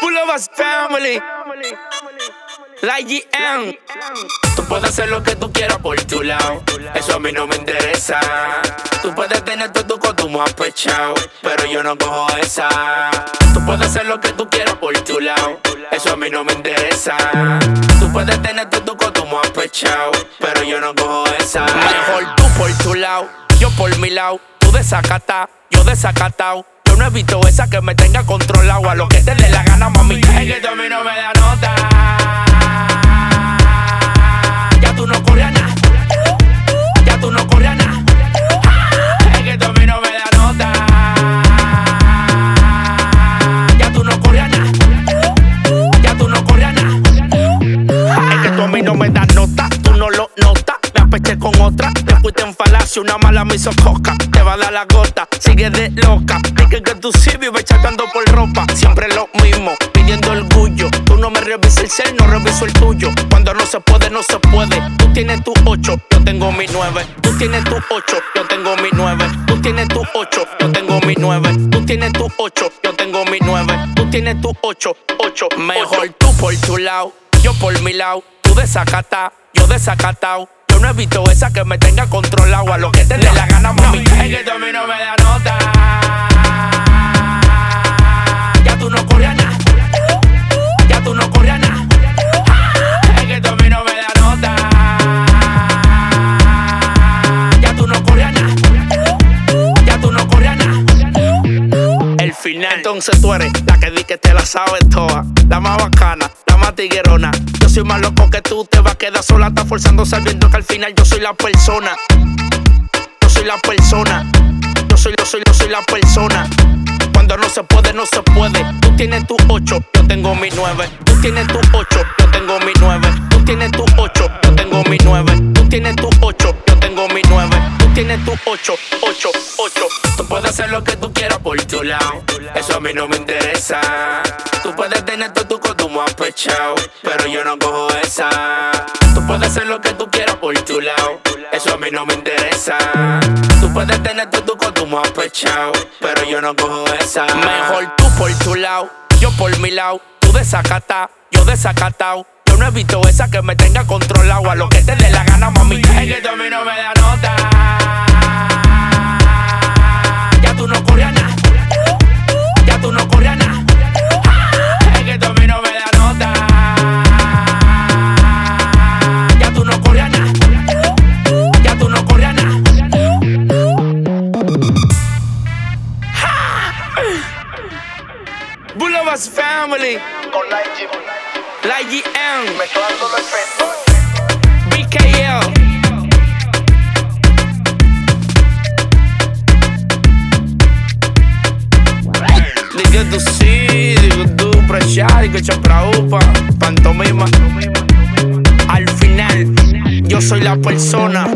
Pull of us family. La GM. Tú puedes hacer lo que tú quieras por tu lado. Eso a mí no me interesa. Tú puedes tener todo tu consumo apechado. Pero yo no cojo esa. Tú puedes hacer lo que tú quieras por tu lado. Eso a mí no me interesa. Tú puedes tener todo tu consumo apechado. Pero yo no cojo esa. Mejor tú por tu lado. Yo por mi lado. Tú desacata. Yo desacatao. Yo no evito esa que me tenga controlado. A lo que te dé la gana, mami. Es que tú a mí no me da nota. Ya tú no corres a nada. Ya tú no corres a nada. Es que a mí no me da nota. Ya tú no corres a nada. Ya tú no corres a nada. Es que a mí no me das nota. Tú no lo notas. Con otra. Te fuiste en falacia. Una mala me hizo coca. Te va a dar la gota. Sigue de loca. Dije que tú sí vives chatando por ropa. Siempre lo mismo. Pidiendo orgullo. Tú no me revisas el cel, no reviso el tuyo. Cuando no se puede, no se puede. Tú tienes tu 8, yo tengo mi 9. Tú tienes tu 8, yo tengo mi 9. Tú tienes tu 8, yo tengo mi 9. Tú tienes tu 8, yo tengo mi 9. Tú tienes tu 8, 8. Mejor tú por tu lado, yo por mi lado. Tú desacata, yo desacatao. Yo no evito esa que me tenga controlado. A lo que te dé la gana, mami. Es que a mí no me da Entonces tú eres la que di que te la sabes toda. La más bacana, la más tiguerona. Yo soy más loco que tú, te vas a quedar sola. Estás forzando sabiendo que al final yo soy la persona. Yo soy la persona. Yo soy, yo soy, yo soy la persona. Cuando no se puede, no se puede. Tú tienes tu 8, yo tengo mi 9. Tú tienes tu 8, yo tengo mi 9. Tú tienes tu 8, yo tengo mi 9. Tú tienes tu 8, yo tengo mi 9. Tú tienes tu 8, 8, 8. Tú puedes hacer lo que tú quieras por tu lado. Eso a mí no me interesa. Tú puedes tener todo tu consumo apechado. Pero yo no cojo esa. Tú puedes hacer lo que tú quieras por tu lado. Eso a mí no me interesa. Tú puedes tener todo tu consumo apechado. Pero yo no cojo esa. Mejor tú por tu lado, yo por mi lado. Tú desacata, yo desacatao. Yo no evito esa que me tenga controlado. A lo que te dé la gana, mami. Es que tú a mí no me da nota. Us family, con la Mezclando los efectos. BKL. Diga do si, diga do chá, diga chá pra upa, pantomima. Al final, yo soy la persona